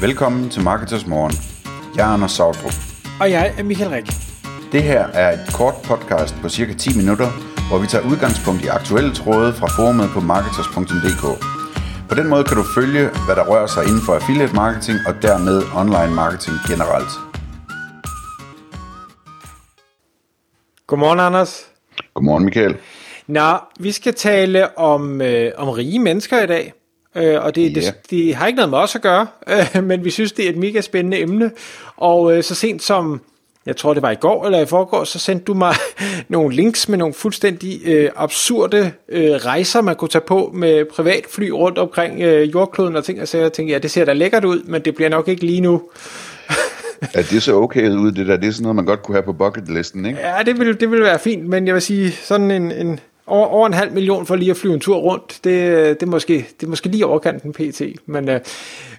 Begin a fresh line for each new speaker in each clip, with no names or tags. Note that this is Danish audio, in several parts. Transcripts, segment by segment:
Velkommen til Marketers Morgen. Jeg er Anders Sautrup.
Og jeg er Michael Rik.
Det her er et kort podcast på cirka 10 minutter, hvor vi tager udgangspunkt i aktuelle tråde fra forumet på marketers.dk. På den måde kan du følge, hvad der rører sig inden for affiliate marketing og dermed online marketing generelt.
Godmorgen, Anders.
Godmorgen, Michael.
Nå, vi skal tale om, øh, om rige mennesker i dag. Øh, og det,
Ja.
det, det har ikke noget med os at gøre, øh, men vi synes, det er et mega spændende emne. Og øh, så sent som, jeg tror det var i går eller i forgår, så sendte du mig nogle links med nogle fuldstændig øh, absurde øh, rejser, man kunne tage på med privatfly rundt omkring øh, jordkloden og ting. Og så jeg tænkte, ja, det ser da lækkert ud, men det bliver nok ikke lige nu.
Er det så okay ud, det der? Det er sådan noget, man godt kunne have på bucketlisten, ikke?
Ja, det vil, det vil være fint, men jeg vil sige, sådan en, en over, over en halv million for lige at flyve en tur rundt, det, det, er, måske, det er måske lige overkanten pt. Men, øh,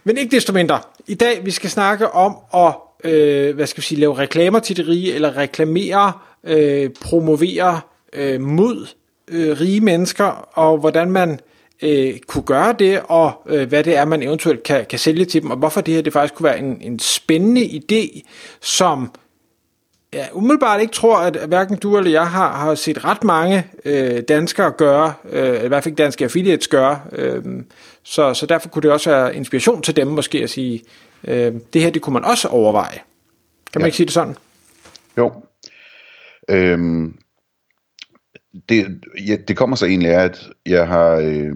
men ikke desto mindre. I dag, vi skal snakke om at øh, hvad skal vi sige, lave reklamer til de rige, eller reklamere, øh, promovere øh, mod øh, rige mennesker, og hvordan man øh, kunne gøre det, og øh, hvad det er, man eventuelt kan, kan sælge til dem, og hvorfor det her det faktisk kunne være en, en spændende idé, som jeg umiddelbart ikke tror, at hverken du eller jeg har, har set ret mange øh, danskere gøre, øh, i hvert fald danske affiliates gøre, øh, så, så derfor kunne det også være inspiration til dem måske at sige, øh, det her det kunne man også overveje. Kan man
Ja.
ikke sige det sådan?
Jo. Øhm, det, ja, det kommer så egentlig af, at jeg har, øh,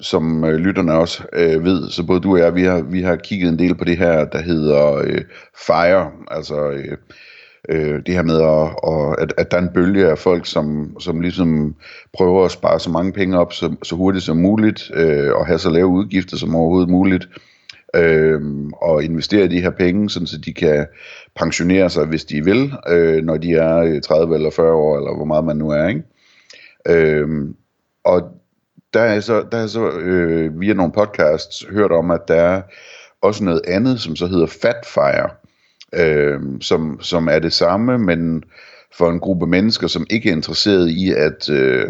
som øh, lytterne også øh, ved, så både du og jeg, vi har, vi har kigget en del på det her, der hedder øh, FIRE, altså øh, øh, det her med, at, og, at, at der er en bølge af folk, som, som ligesom prøver at spare så mange penge op så, så hurtigt som muligt, øh, og have så lave udgifter som overhovedet muligt, øh, og investere i de her penge, sådan så de kan pensionere sig, hvis de vil, øh, når de er øh, 30 eller 40 år, eller hvor meget man nu er. Ikke? Øh, og der er så, der er så øh, via nogle podcasts hørt om, at der er også noget andet, som så hedder Fatfire, øh, som, som er det samme, men for en gruppe mennesker, som ikke er interesseret i at øh,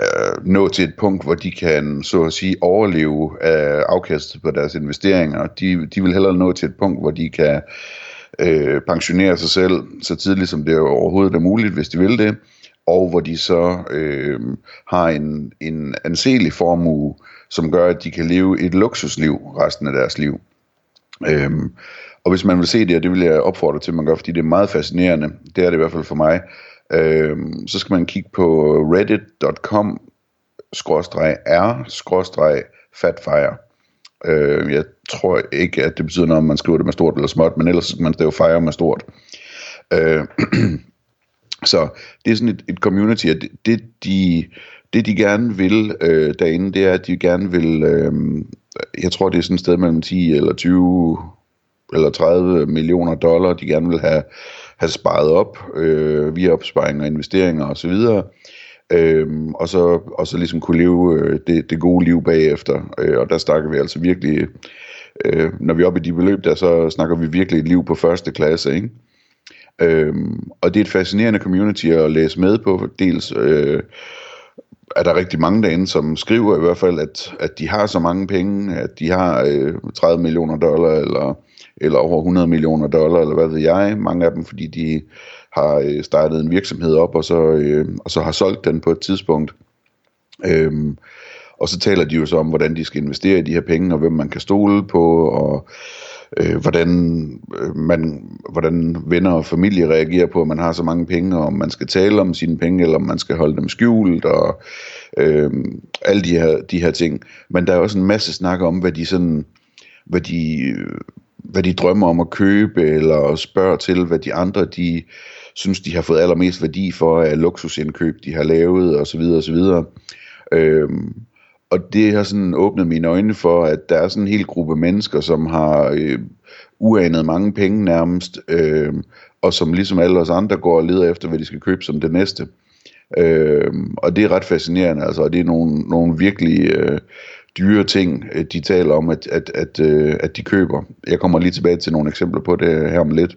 øh, nå til et punkt, hvor de kan, så at sige, overleve af afkastet på deres investeringer. De, de vil hellere nå til et punkt, hvor de kan øh, pensionere sig selv så tidligt, som det overhovedet er muligt, hvis de vil det, og hvor de så øh, har en, en anselig formue, som gør, at de kan leve et luksusliv resten af deres liv. Øhm, og hvis man vil se det, og det vil jeg opfordre til, at man gør, fordi det er meget fascinerende, det er det i hvert fald for mig, øhm, så skal man kigge på reddit.com r fatfire. Øh, jeg tror ikke, at det betyder noget, om man skriver det med stort eller småt, men ellers skal man stave fire med stort. Øh, så det er sådan et, et community, at det, det de, det de gerne vil øh, derinde, det er, at de gerne vil, øh, jeg tror det er sådan et sted mellem 10 eller 20 eller 30 millioner dollar, de gerne vil have, have sparet op øh, via opsparing og investeringer osv., Øhm, og, så, og så ligesom kunne leve øh, det, det gode liv bagefter. Øh, og der snakker vi altså virkelig, øh, når vi er oppe i de beløb der, så snakker vi virkelig et liv på første klasse, ikke? Øhm, og det er et fascinerende community at læse med på. Dels øh, er der rigtig mange derinde, som skriver i hvert fald, at, at de har så mange penge, at de har øh, 30 millioner dollar, eller, eller over 100 millioner dollar, eller hvad ved jeg. Mange af dem, fordi de har øh, startet en virksomhed op, og så, øh, og så har solgt den på et tidspunkt. Øhm, og så taler de jo så om, hvordan de skal investere i de her penge, og hvem man kan stole på, og øh, hvordan, øh, man, hvordan venner og familie reagerer på, at man har så mange penge, og om man skal tale om sine penge, eller om man skal holde dem skjult, og øh, alle de her, de her ting. Men der er også en masse snak om, hvad de sådan, hvad de, hvad de drømmer om at købe, eller spørger til, hvad de andre, de synes, de har fået allermest værdi for af luksusindkøb, de har lavet, osv. osv. Øhm, og det har sådan åbnet mine øjne for, at der er sådan en hel gruppe mennesker, som har øh, uanet mange penge nærmest, øh, og som ligesom alle os andre går og leder efter, hvad de skal købe som det næste. Øh, og det er ret fascinerende, altså, og det er nogle, nogle virkelig øh, dyre ting, øh, de taler om, at, at, at, øh, at de køber. Jeg kommer lige tilbage til nogle eksempler på det her om lidt.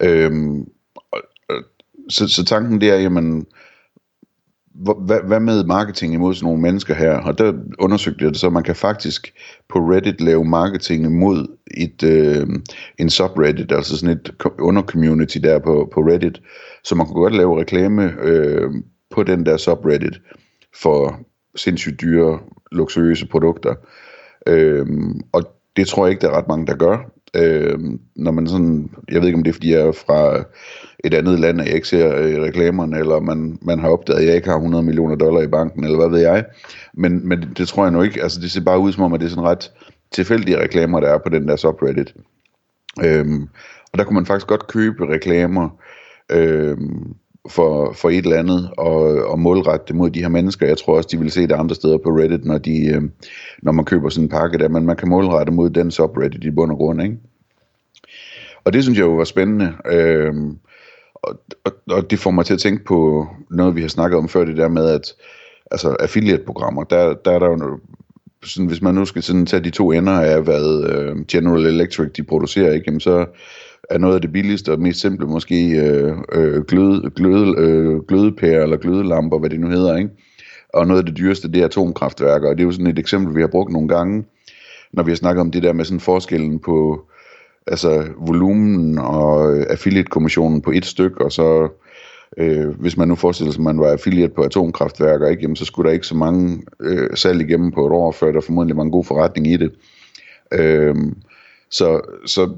Øh, så, så tanken det er, jamen, hvad, hvad med marketing imod sådan nogle mennesker her? Og der undersøgte jeg det, så man kan faktisk på Reddit lave marketing imod et, øh, en subreddit, altså sådan et undercommunity der på, på Reddit. Så man kunne godt lave reklame øh, på den der subreddit for sindssygt dyre, luksuriøse produkter. Øh, og det tror jeg ikke, der er ret mange, der gør. Øh, når man sådan, jeg ved ikke om det er, fordi jeg er fra et andet land, at jeg ikke ser øh, reklamerne, eller man, man har opdaget, at jeg ikke har 100 millioner dollar i banken, eller hvad ved jeg. Men, men det, det tror jeg nu ikke. Altså det ser bare ud som om, at det er sådan ret tilfældige reklamer, der er på den der subreddit. Øhm, og der kunne man faktisk godt købe reklamer øhm, for, for et eller andet, og, og målrette det mod de her mennesker. Jeg tror også, de vil se det andre steder på Reddit, når, de, øh, når man køber sådan en pakke der, men man kan målrette mod den subreddit i bund og grund, ikke? Og det synes jeg jo var spændende. Øh, og, og, og det får mig til at tænke på noget, vi har snakket om før, det der med, at altså affiliate-programmer, der, der er der jo sådan, hvis man nu skal sådan tage de to ender af, hvad øh, General Electric de producerer, ikke, jamen så er noget af det billigste og mest simple måske øh, øh, gløde, gløde, øh, glødepærer eller glødelamper, hvad det nu hedder, ikke? Og noget af det dyreste, det er atomkraftværker, og det er jo sådan et eksempel, vi har brugt nogle gange, når vi har snakket om det der med sådan forskellen på altså volumen og øh, affiliate-kommissionen på et stykke, og så øh, hvis man nu forestiller sig, at man var affiliate på atomkraftværker, ikke, jamen, så skulle der ikke så mange øh, salg igennem på et år, før der formodentlig var en god forretning i det. Øh, så, så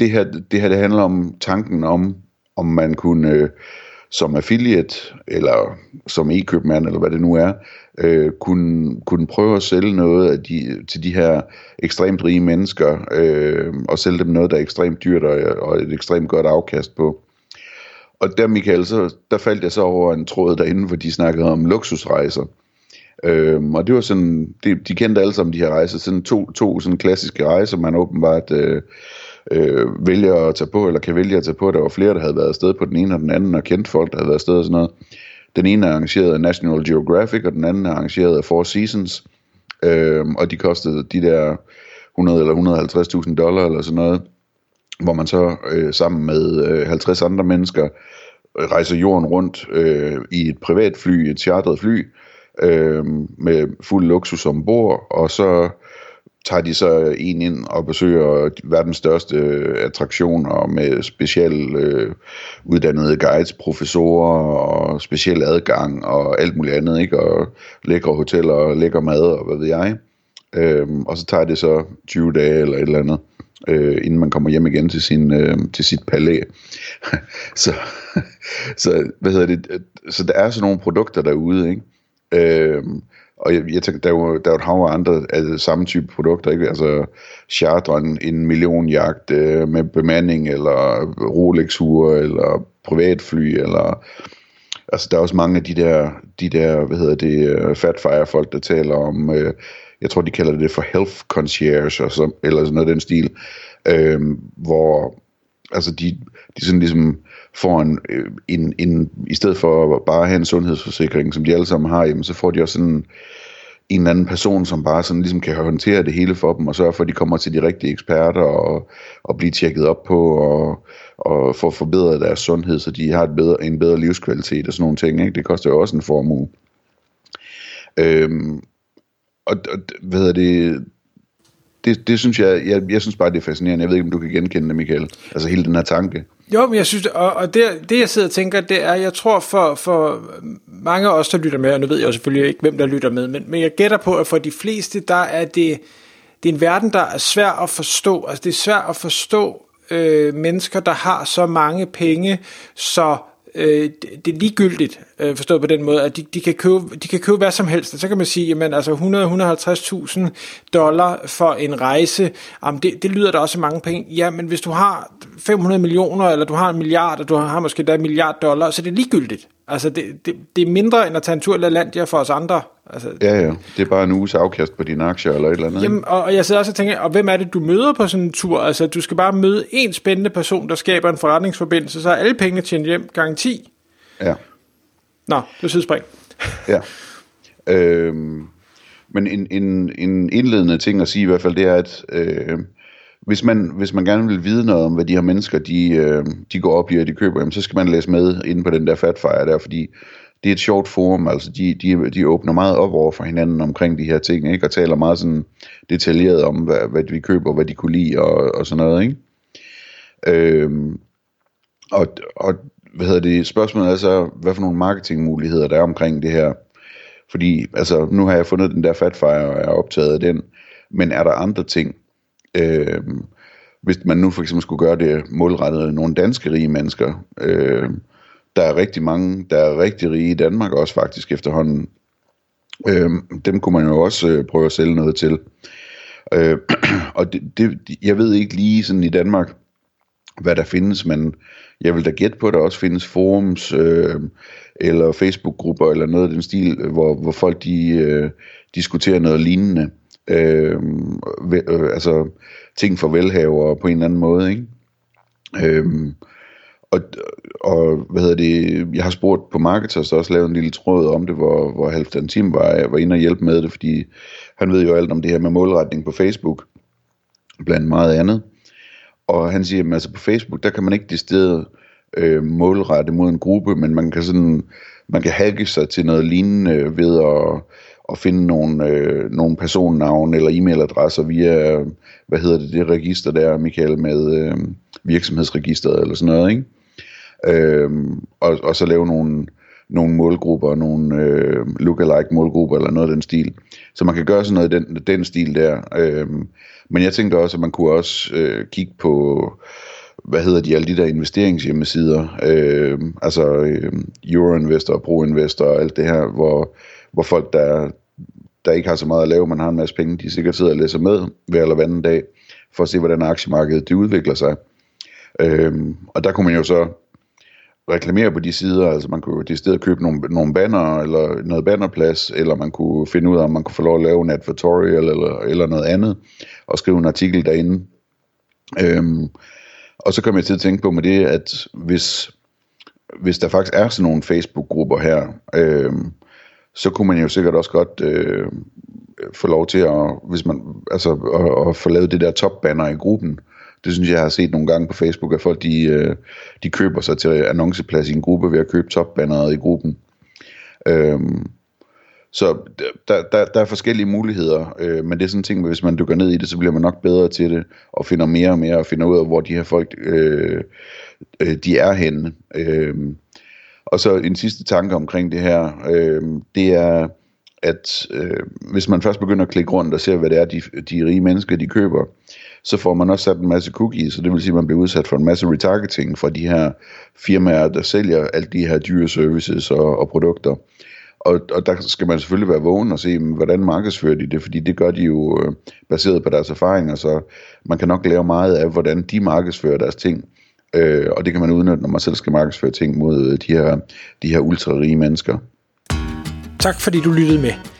det her, det her det handler om tanken om, om man kunne øh, som affiliate, eller som e-købmand, eller hvad det nu er, øh, kunne, kunne prøve at sælge noget af de, til de her ekstremt rige mennesker, øh, og sælge dem noget, der er ekstremt dyrt og, og et ekstremt godt afkast på. Og der, Michael, så, der faldt jeg så over en tråd derinde, hvor de snakkede om luksusrejser. Øhm, og det var sådan, de, de kendte alle sammen de her rejser, sådan to, to sådan klassiske rejser, man åbenbart øh, øh, vælger at tage på, eller kan vælge at tage på. Der var flere, der havde været afsted på den ene og den anden, og kendt folk, der havde været afsted og sådan noget. Den ene er arrangeret af National Geographic, og den anden er arrangeret af Four Seasons. Øh, og de kostede de der 100 eller 150.000 dollar eller sådan noget, hvor man så øh, sammen med øh, 50 andre mennesker øh, rejser jorden rundt øh, i et privat fly, et chartret fly, øh, med fuld luksus ombord, og så tager de så en ind og besøger verdens største øh, attraktioner med specielt øh, uddannede guides, professorer og speciel adgang og alt muligt andet, ikke? Og lækre hoteller og lækker mad og hvad ved jeg. Øhm, og så tager det så 20 dage eller et eller andet, øh, inden man kommer hjem igen til, sin, øh, til sit palæ. så, så, hvad hedder det? Så der er sådan nogle produkter derude, ikke? Øhm, og jeg, jeg tænker, der er jo, der er jo et hav af andre af samme type produkter, ikke? Altså charteren, en millionjagt øh, med bemanding, eller Rolex-ure, eller privatfly, eller... Altså, der er også mange af de der, de der hvad hedder det, øh, uh, fatfire folk, der taler om, øh, jeg tror, de kalder det for health concierge, og så, eller sådan noget den stil, øh, hvor altså de, de sådan ligesom får en, øh, en, en, i stedet for at bare have en sundhedsforsikring, som de alle sammen har, jamen, så får de også sådan en eller anden person, som bare sådan ligesom kan håndtere det hele for dem, og sørge for, at de kommer til de rigtige eksperter, og, og blive tjekket op på, og, og få forbedret deres sundhed, så de har et bedre, en bedre livskvalitet og sådan nogle ting. Ikke? Det koster jo også en formue. Øhm, og, og hvad hedder det, det, det synes jeg, jeg, jeg synes bare, det er fascinerende. Jeg ved ikke, om du kan genkende det, Michael. Altså hele den her tanke.
Jo, men jeg synes, og, og det, det jeg sidder og tænker, det er, jeg tror for, for mange af os, der lytter med, og nu ved jeg jo selvfølgelig ikke, hvem der lytter med, men, men jeg gætter på, at for de fleste, der er det, det er en verden, der er svær at forstå. Altså det er svært at forstå øh, mennesker, der har så mange penge, så øh, det er ligegyldigt, øh, forstået på den måde, at de, de, kan købe, de kan købe hvad som helst. Og så kan man sige, jamen altså 100-150.000 dollar for en rejse, jamen det, det lyder da også mange penge. Ja, men hvis du har 500 millioner, eller du har en milliard, og du har måske da en milliard dollar, så det er ligegyldigt. Altså det, det, det er mindre end at tage en tur i landet for os andre. Altså,
ja, ja. Det er bare en uges afkast på dine aktier eller et eller andet.
Jamen, og, og jeg sidder også og tænker, og hvem er det, du møder på sådan en tur? Altså, du skal bare møde en spændende person, der skaber en forretningsforbindelse, så er alle pengene tjent hjem garanti.
Ja.
Nå, det er sidespring.
ja. Øhm, men en, en, en indledende ting at sige i hvert fald, det er, at øh, hvis, man, hvis man gerne vil vide noget om, hvad de her mennesker, de, øh, de går op i, og de køber, jamen, så skal man læse med inde på den der fatfire der, fordi det er et sjovt forum, altså de, de, de åbner meget op over for hinanden omkring de her ting, ikke? og taler meget sådan detaljeret om, hvad, hvad de køber, hvad de kunne lide og, og sådan noget. Ikke? Øhm, og, og hvad hedder det, spørgsmålet er så, hvad for nogle marketingmuligheder der er omkring det her. Fordi, altså, nu har jeg fundet den der Fatfire, og jeg er optaget af den, men er der andre ting? Øh, hvis man nu for eksempel skulle gøre det målrettet nogle danske rige mennesker, øh, der er rigtig mange, der er rigtig rige i Danmark også faktisk efterhånden. Øh, dem kunne man jo også øh, prøve at sælge noget til. Øh, og det, det, jeg ved ikke lige sådan i Danmark, hvad der findes, men jeg vil da gætte på, at der også findes forums øh, eller Facebook-grupper eller noget af den stil, hvor, hvor folk de øh, diskuterer noget lignende. Øh, øh, altså ting for velhaver på en eller anden måde, ikke? Øh, og, og hvad hedder det, jeg har spurgt på Marketers også lavet en lille tråd om det, hvor, hvor Halvdan Tim var, var inde og hjælpe med det, fordi han ved jo alt om det her med målretning på Facebook, blandt meget andet. Og han siger, at altså på Facebook, der kan man ikke decideret øh, målrette mod en gruppe, men man kan sådan, man kan hacke sig til noget lignende ved at, at finde nogle, øh, nogle personnavne eller e-mailadresser via, hvad hedder det, det register der, Michael, med øh, virksomhedsregisteret eller sådan noget, ikke? Øh, og, og så lave nogle, nogle målgrupper, nogle øh, lookalike målgrupper eller noget af den stil. Så man kan gøre sådan noget i den, den stil der. Øh, men jeg tænkte også, at man kunne også øh, kigge på, hvad hedder de, alle de der investeringshjemmesider, øh, altså øh, Euroinvestor, ProInvestor og alt det her, hvor, hvor folk, der, der ikke har så meget at lave, man har en masse penge, de sikkert sidder og læser med hver eller anden dag, for at se, hvordan aktiemarkedet det udvikler sig. Øhm, og der kunne man jo så reklamere på de sider, altså man kunne i stedet købe nogle, nogle banner, eller noget bannerplads, eller man kunne finde ud af, om man kunne få lov at lave en advertorial, eller, eller noget andet, og skrive en artikel derinde. Øhm, og så kom jeg til at tænke på med det, at hvis, hvis der faktisk er sådan nogle Facebook-grupper her, øhm, så kunne man jo sikkert også godt øh, få lov til at, hvis man, altså, at, at få lavet det der top-banner i gruppen, det synes jeg, jeg har set nogle gange på Facebook, at folk de, øh, de køber sig til annonceplads i en gruppe ved at købe topbanneret i gruppen. Øhm, så der, der, der er forskellige muligheder, øh, men det er sådan en ting, hvis man dykker ned i det, så bliver man nok bedre til det, og finder mere og mere, og finder ud af, hvor de her folk, øh, øh, de er henne. Øh, og så en sidste tanke omkring det her, øh, det er, at øh, hvis man først begynder at klikke rundt og ser, hvad det er, de, de rige mennesker, de køber, så får man også sat en masse cookies, og det vil sige, at man bliver udsat for en masse retargeting fra de her firmaer, der sælger alt de her dyre services og, og produkter. Og, og der skal man selvfølgelig være vågen og se, hvordan markedsfører de det, fordi det gør de jo øh, baseret på deres erfaringer, så man kan nok lære meget af, hvordan de markedsfører deres ting. Øh, og det kan man udnytte, når man selv skal markedsføre ting mod øh, de her, de her ultra-rige mennesker.
Tak fordi du lyttede med.